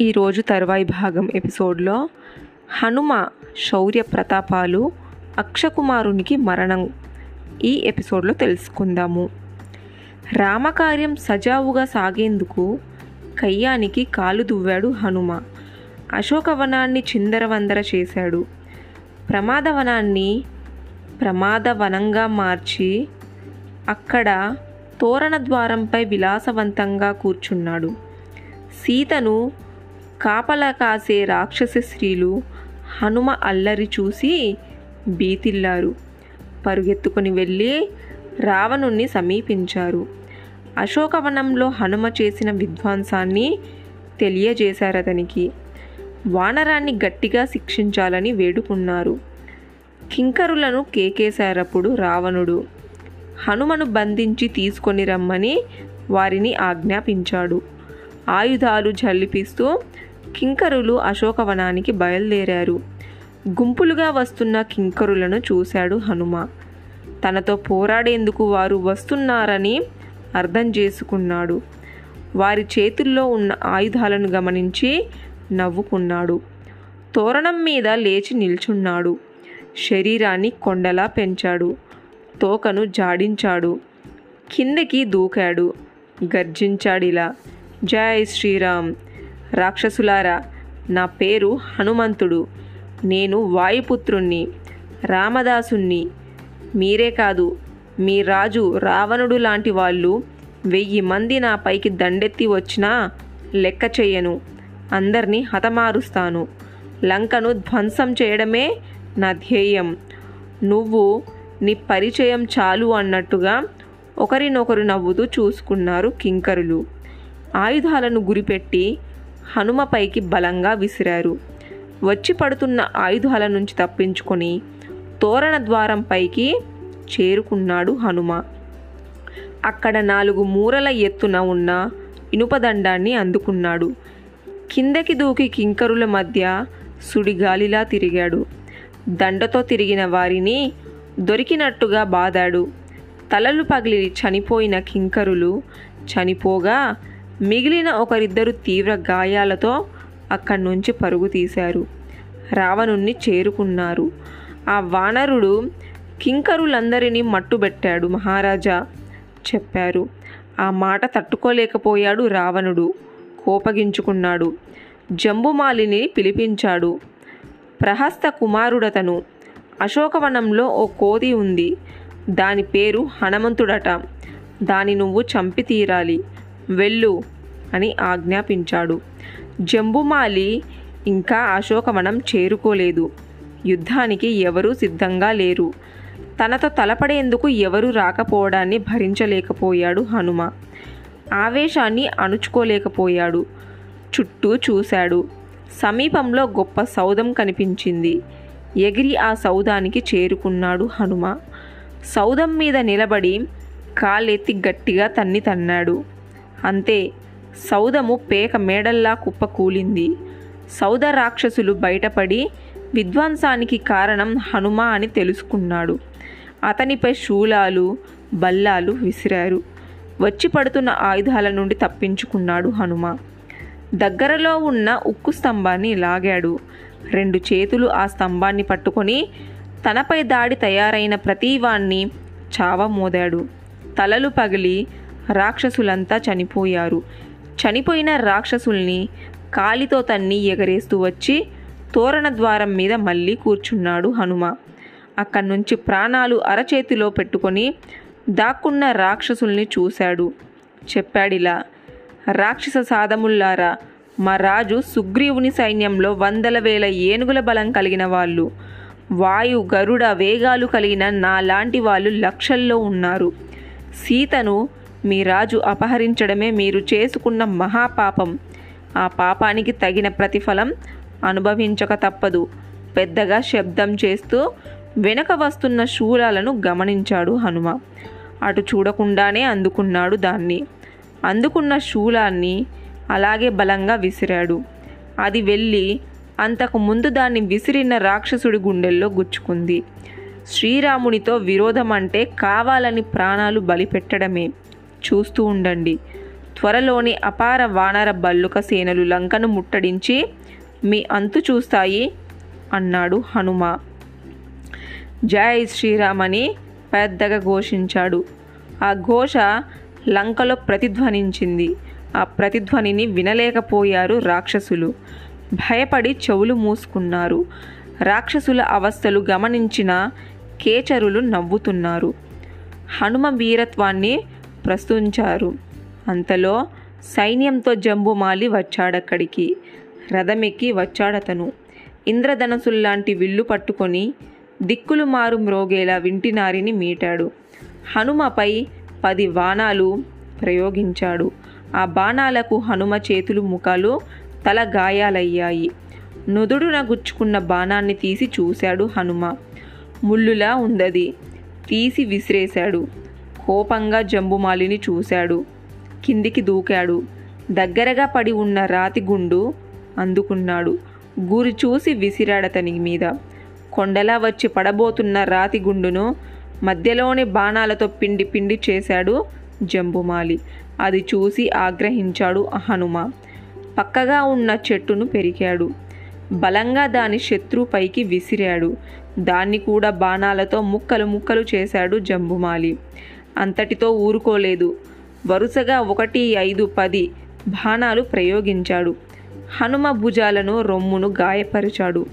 ఈరోజు తరువాయి భాగం ఎపిసోడ్లో హనుమ శౌర్య ప్రతాపాలు అక్షకుమారునికి మరణం ఈ ఎపిసోడ్లో తెలుసుకుందాము. రామకార్యం సజావుగా సాగేందుకు కయ్యానికి కాలు దువ్వాడు హనుమ. అశోకవనాన్ని చిందరవందర చేశాడు. ప్రమాదవనాన్ని ప్రమాదవనంగా మార్చి అక్కడ తోరణ ద్వారంపై విలాసవంతంగా కూర్చున్నాడు. సీతను కాపలా కాసే రాక్షస స్త్రీలు హనుమ అల్లరి చూసి బీతిల్లారు. పరుగెత్తుకుని వెళ్ళి రావణుణ్ణి సమీపించారు. అశోకవనంలో హనుమ చేసిన విధ్వంసాన్ని తెలియజేశారతనికి. వానరాన్ని గట్టిగా శిక్షించాలని వేడుకున్నారు. కింకరులను కేకేశారప్పుడు రావణుడు. హనుమను బంధించి తీసుకొని రమ్మని వారిని ఆజ్ఞాపించాడు. ఆయుధాలు జల్లిపిస్తూ కింకరులు అశోకవనానికి బయలుదేరారు. గుంపులుగా వస్తున్న కింకరులను చూశాడు హనుమ. తనతో పోరాడేందుకు వారు వస్తున్నారని అర్థం చేసుకున్నాడు. వారి చేతుల్లో ఉన్న ఆయుధాలను గమనించి నవ్వుకున్నాడు. తోరణం మీద లేచి నిల్చున్నాడు. శరీరాన్ని కొండలా పెంచాడు. తోకను జాడించాడు. కిందకి దూకాడు. గర్జించాడిలా. జై శ్రీరామ్. రాక్షసులారా నా పేరు హనుమంతుడు. నేను వాయుపుత్రుణ్ణి రామదాసుణ్ణి. మీరే కాదు మీ రాజు రావణుడు లాంటి వాళ్ళు వెయ్యి మంది నా పైకి దండెత్తి వచ్చినా లెక్క చెయ్యను. అందరినీ హతమారుస్తాను. లంకను ధ్వంసం చేయడమే నా ధ్యేయం. నువ్వు నీ పరిచయం చాలు అన్నట్టుగా ఒకరినొకరు నవ్వుతూ చూసుకున్నారు కింకరులు. ఆయుధాలను గురిపెట్టి హనుమపైకి బలంగా విసిరారు. వచ్చి పడుతున్న ఆయుధాల నుంచి తప్పించుకొని తోరణ ద్వారం పైకి చేరుకున్నాడు హనుమ. అక్కడ నాలుగు మూరల ఎత్తున ఉన్న ఇనుపదండాన్ని అందుకున్నాడు. కిందకి దూకి కింకరుల మధ్య సుడిగాలిలా తిరిగాడు. దండతో తిరిగిన వారిని దొరికినట్టుగా బాదాడు. తలలు పగిలి చనిపోయిన కింకరులు చనిపోగా మిగిలిన ఒకరిద్దరు తీవ్ర గాయాలతో అక్కడి నుంచి పరుగు తీశారు. రావణుణ్ణి చేరుకున్నారు. ఆ వానరుడు కింకరులందరినీ మట్టుబెట్టాడు మహారాజా చెప్పారు. ఆ మాట తట్టుకోలేకపోయాడు రావణుడు. కోపగించుకున్నాడు. జంబుమాలిని పిలిపించాడు. ప్రహస్త కుమారుడతను. అశోకవనంలో ఓ కోతి ఉంది. దాని పేరు హనుమంతుడట. దాని నువ్వు చంపి తీరాలి వెళ్ళు అని ఆజ్ఞాపించాడు. జంబుమాలి ఇంకా అశోకవనం చేరుకోలేదు. యుద్ధానికి ఎవరూ సిద్ధంగా లేరు. తనతో తలపడేందుకు ఎవరూ రాకపోవడాన్ని భరించలేకపోయాడు హనుమ. ఆవేశాన్ని అణుచుకోలేకపోయాడు. చుట్టూ చూశాడు. సమీపంలో గొప్ప సౌధం కనిపించింది. ఎగిరి ఆ సౌధానికి చేరుకున్నాడు హనుమ. సౌధం మీద నిలబడి కాలెత్తి గట్టిగా తన్ని తన్నాడు. అంతే. సౌదము పేక మేడల్లా కుప్పకూలింది సౌద రాక్షసులు బయటపడి విధ్వంసానికి కారణం హనుమ అని తెలుసుకున్నాడు. అతనిపై శూలాలు బల్లాలు విసిరారు. వచ్చి పడుతున్న ఆయుధాల నుండి తప్పించుకున్నాడు హనుమ. దగ్గరలో ఉన్న ఉక్కు స్తంభాన్ని లాగాడు. రెండు చేతులు ఆ స్తంభాన్ని పట్టుకొని తనపై దాడి తయారైన ప్రతీవాణ్ణి చావమోదాడు. తలలు పగిలి రాక్షసులంతా చనిపోయారు. చనిపోయిన రాక్షసుల్ని కాలితో తన్ని ఎగరేస్తూ వచ్చి తోరణ ద్వారం మీద మళ్ళీ కూర్చున్నాడు హనుమ. అక్కడి నుంచి ప్రాణాలు అరచేతిలో పెట్టుకొని దాక్కున్న రాక్షసుల్ని చూశాడు. చెప్పాడిలా రాక్షస సాధముల్లారా మా రాజు సుగ్రీవుని సైన్యంలో వందల వేల ఏనుగుల బలం కలిగిన వాళ్ళు. వాయు గరుడ వేగాలు కలిగిన నాలాంటి వాళ్ళు లక్షల్లో ఉన్నారు. సీతను మీ రాజు అపహరించడమే మీరు చేసుకున్న మహాపాపం. ఆ పాపానికి తగిన ప్రతిఫలం అనుభవించక తప్పదు. పెద్దగా శబ్దం చేస్తూ వెనక వస్తున్న శూలాలను గమనించాడు హనుమ. అటు చూడకుండానే అందుకున్నాడు దాన్ని. అందుకున్న శూలాన్ని అలాగే బలంగా విసిరాడు. అది వెళ్ళి అంతకు ముందు దాన్ని విసిరిన రాక్షసుడి గుండెల్లో గుచ్చుకుంది. శ్రీరామునితో విరోధం అంటే కావాలని ప్రాణాలు బలిపెట్టడమే. చూస్తూ ఉండండి. త్వరలోని అపార వానర బల్లుక సేనలు లంకను ముట్టడించి మీ అంతు చూస్తాయి అన్నాడు హనుమ. జై శ్రీరామ్ అని పెద్దగా ఘోషించాడు. ఆ ఘోష లంకలో ప్రతిధ్వనించింది. ఆ ప్రతిధ్వనిని వినలేకపోయారు రాక్షసులు. భయపడి చెవులు మూసుకున్నారు. రాక్షసుల అవస్థలు గమనించిన కేచరులు నవ్వుతున్నారు. హనుమ వీరత్వాన్ని ప్రస్తుతించారు అంతలో సైన్యంతో జంబుమాలి వచ్చాడక్కడికి. రథమెక్కి వచ్చాడతను. ఇంద్రధనసుల్లాంటి విల్లు పట్టుకొని దిక్కులు మారు మ్రోగేలా వింటినారిని మీటాడు. హనుమపై పది బాణాలు ప్రయోగించాడు. ఆ బాణాలకు హనుమ చేతులు ముఖాలు తల గాయాలయ్యాయి. నుదుడున గుచ్చుకున్న బాణాన్ని తీసి చూశాడు హనుమ. ముళ్ళులా ఉందది. తీసి విసిరేశాడు. కోపంగా జంబుమాలిని చూశాడు. కిందికి దూకాడు. దగ్గరగా పడి ఉన్న రాతి గుండు అందుకున్నాడు. గురి చూసి విసిరాడతని మీద. కొండలా వచ్చి పడబోతున్న రాతి గుండును మధ్యలోని బాణాలతో పిండి పిండి చేశాడు జంబుమాలి. అది చూసి ఆగ్రహించాడు హనుమ. పక్కగా ఉన్న చెట్టును పెరికాడు బలంగా దాని శత్రుపైకి విసిరాడు. దాన్ని కూడా బాణాలతో ముక్కలు ముక్కలు చేశాడు జంబుమాలి. అంతటితో ఊరుకోలేదు. వరుసగా ఒకటి ఐదు పది బాణాలు ప్రయోగించాడు. హనుమ భుజాలను రొమ్మును గాయపరిచాడు.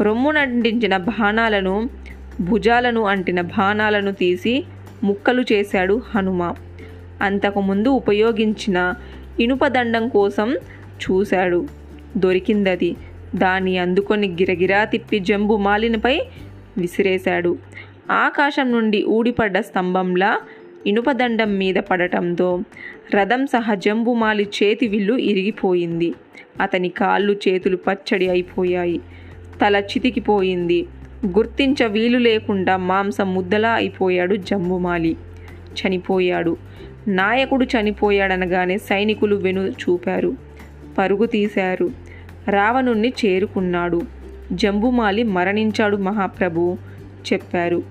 రొమ్మునంటించిన బాణాలను భుజాలను అంటిన బాణాలను తీసి ముక్కలు చేశాడు హనుమ. అంతకుముందు ఉపయోగించిన ఇనుపదండం కోసం చూశాడు. దొరికిందది. దాన్ని అందుకొని గిరగిరా తిప్పి జంబు మాలినపై విసిరేశాడు. ఆకాశం నుండి ఊడిపడ్డ స్తంభంలా ఇనుపదండం మీద పడటంతో రథం సహా జంబుమాలి చేతి విల్లు ఇరిగిపోయింది. అతని కాళ్ళు చేతులు పచ్చడి అయిపోయాయి. తల చితికిపోయింది. గుర్తించ వీలు లేకుండా మాంసం ముద్దలా అయిపోయాడు జంబుమాలి. చనిపోయాడు. నాయకుడు చనిపోయాడనగానే సైనికులు వెను చూపారు. పరుగు తీశారు. రావణుణ్ణి చేరుకున్నాడు. జంబుమాలి మరణించాడు మహాప్రభు. చెప్పారు.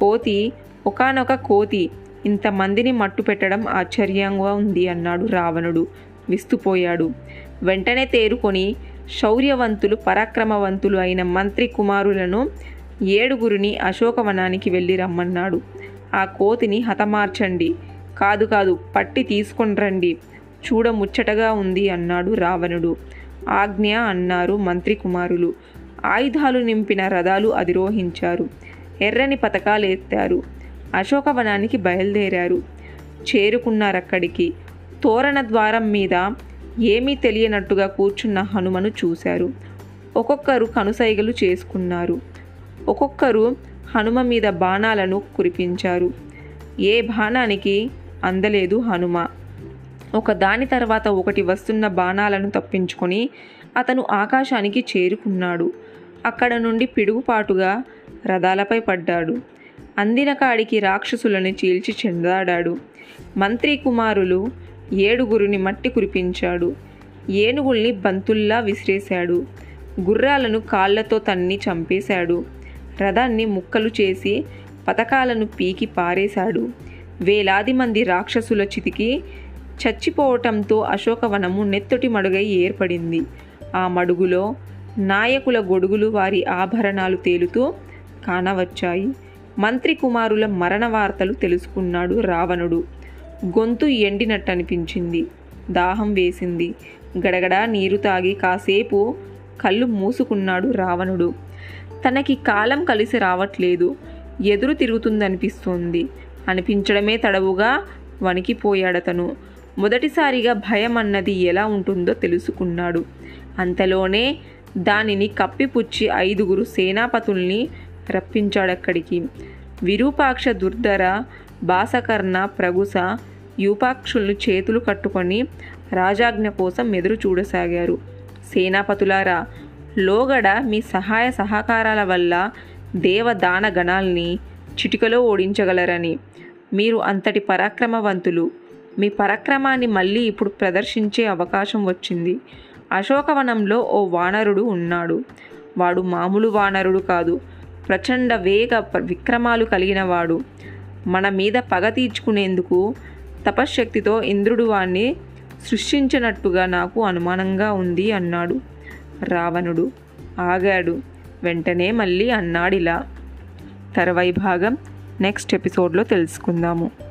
కోతి ఒకానొక కోతి ఇంతమందిని మట్టు పెట్టడం ఆశ్చర్యంగా ఉంది అన్నాడు రావణుడు. విస్తుపోయాడు. వెంటనే తేరుకొని శౌర్యవంతులు పరాక్రమవంతులు అయిన మంత్రి కుమారులను ఏడుగురిని అశోకవనానికి వెళ్ళి రమ్మన్నాడు. ఆ కోతిని హతమార్చండి. కాదు కాదు పట్టి తీసుకొని రండి చూడ ముచ్చటగా ఉంది అన్నాడు రావణుడు. ఆజ్ఞ అన్నారు మంత్రి కుమారులు. ఆయుధాలు నింపిన రథాలు అధిరోహించారు. ఎర్రని పథకాలు ఎత్తారు అశోకవనానికి బయలుదేరారు. చేరుకున్నారక్కడికి. తోరణ ద్వారం మీద ఏమీ తెలియనట్టుగా కూర్చున్న హనుమను చూశారు. ఒక్కొక్కరు కనుసైగలు చేసుకున్నారు. ఒక్కొక్కరు హనుమ మీద బాణాలను కురిపించారు. ఏ బాణానికి అందలేదు హనుమ. ఒక దాని తర్వాత ఒకటి వస్తున్న బాణాలను తప్పించుకొని అతను ఆకాశానికి చేరుకున్నాడు. అక్కడ నుండి పిడుగుపాటుగా రథాలపై పడ్డాడు. అందిన కాడికి రాక్షసులను చీల్చి చెందాడాడు. మంత్రి కుమారులు ఏడుగురిని మట్టి కురిపించాడు. ఏనుగుల్ని బంతుల్లా విసిరేశాడు. గుర్రాలను కాళ్ళతో తన్ని చంపేశాడు. రథాన్ని ముక్కలు చేసి పథకాలను పీకి పారేశాడు. వేలాది మంది రాక్షసుల చితికి చచ్చిపోవటంతో అశోకవనము నెత్తటి మడుగై ఏర్పడింది. ఆ మడుగులో నాయకుల గొడుగులు వారి ఆభరణాలు తేలుతూ కానవచ్చాయి. మంత్రి కుమారుల మరణ వార్తలు తెలుసుకున్నాడు రావణుడు. గొంతు ఎండినట్టు అనిపించింది దాహం వేసింది. గడగడా నీరు తాగి కాసేపు కళ్ళు మూసుకున్నాడు రావణుడు. తనకి కాలం కలిసి రావట్లేదు. ఎదురు తిరుగుతుందనిపిస్తోంది. అనిపించడమే తడవుగా వణికిపోయాడతను. మొదటిసారిగా భయం అన్నది ఎలా ఉంటుందో తెలుసుకున్నాడు. అంతలోనే దానిని కప్పిపుచ్చి ఐదుగురు సేనాపతుల్ని రప్పించాడక్కడికి విరూపాక్ష దుర్ధర బాసకర్ణ ప్రగుస యూపాక్షుల్ని చేతులు కట్టుకొని రాజాజ్ఞ కోసం ఎదురు చూడసాగారు. సేనాపతులారా లోగడ మీ సహాయ సహకారాల వల్ల దేవదాన గణాల్ని చిటికలో ఓడించగలరని. మీరు అంతటి పరాక్రమవంతులు. మీ పరాక్రమాన్ని మళ్ళీ ఇప్పుడు ప్రదర్శించే అవకాశం వచ్చింది. అశోకవనంలో ఓ వానరుడు ఉన్నాడు. వాడు మామూలు వానరుడు కాదు. ప్రచండ వేగ విక్రమాలు కలిగిన వాడు. మన మీద పగ తీర్చుకునేందుకు తపశ్శక్తితో ఇంద్రుడు వాణ్ణి సృష్టించినట్టుగా నాకు అనుమానంగా ఉంది అన్నాడు. రావణుడు ఆగాడు. వెంటనే మళ్ళీ అన్నాడిలా. తర్వాయి భాగం నెక్స్ట్ ఎపిసోడ్లో తెలుసుకుందాము.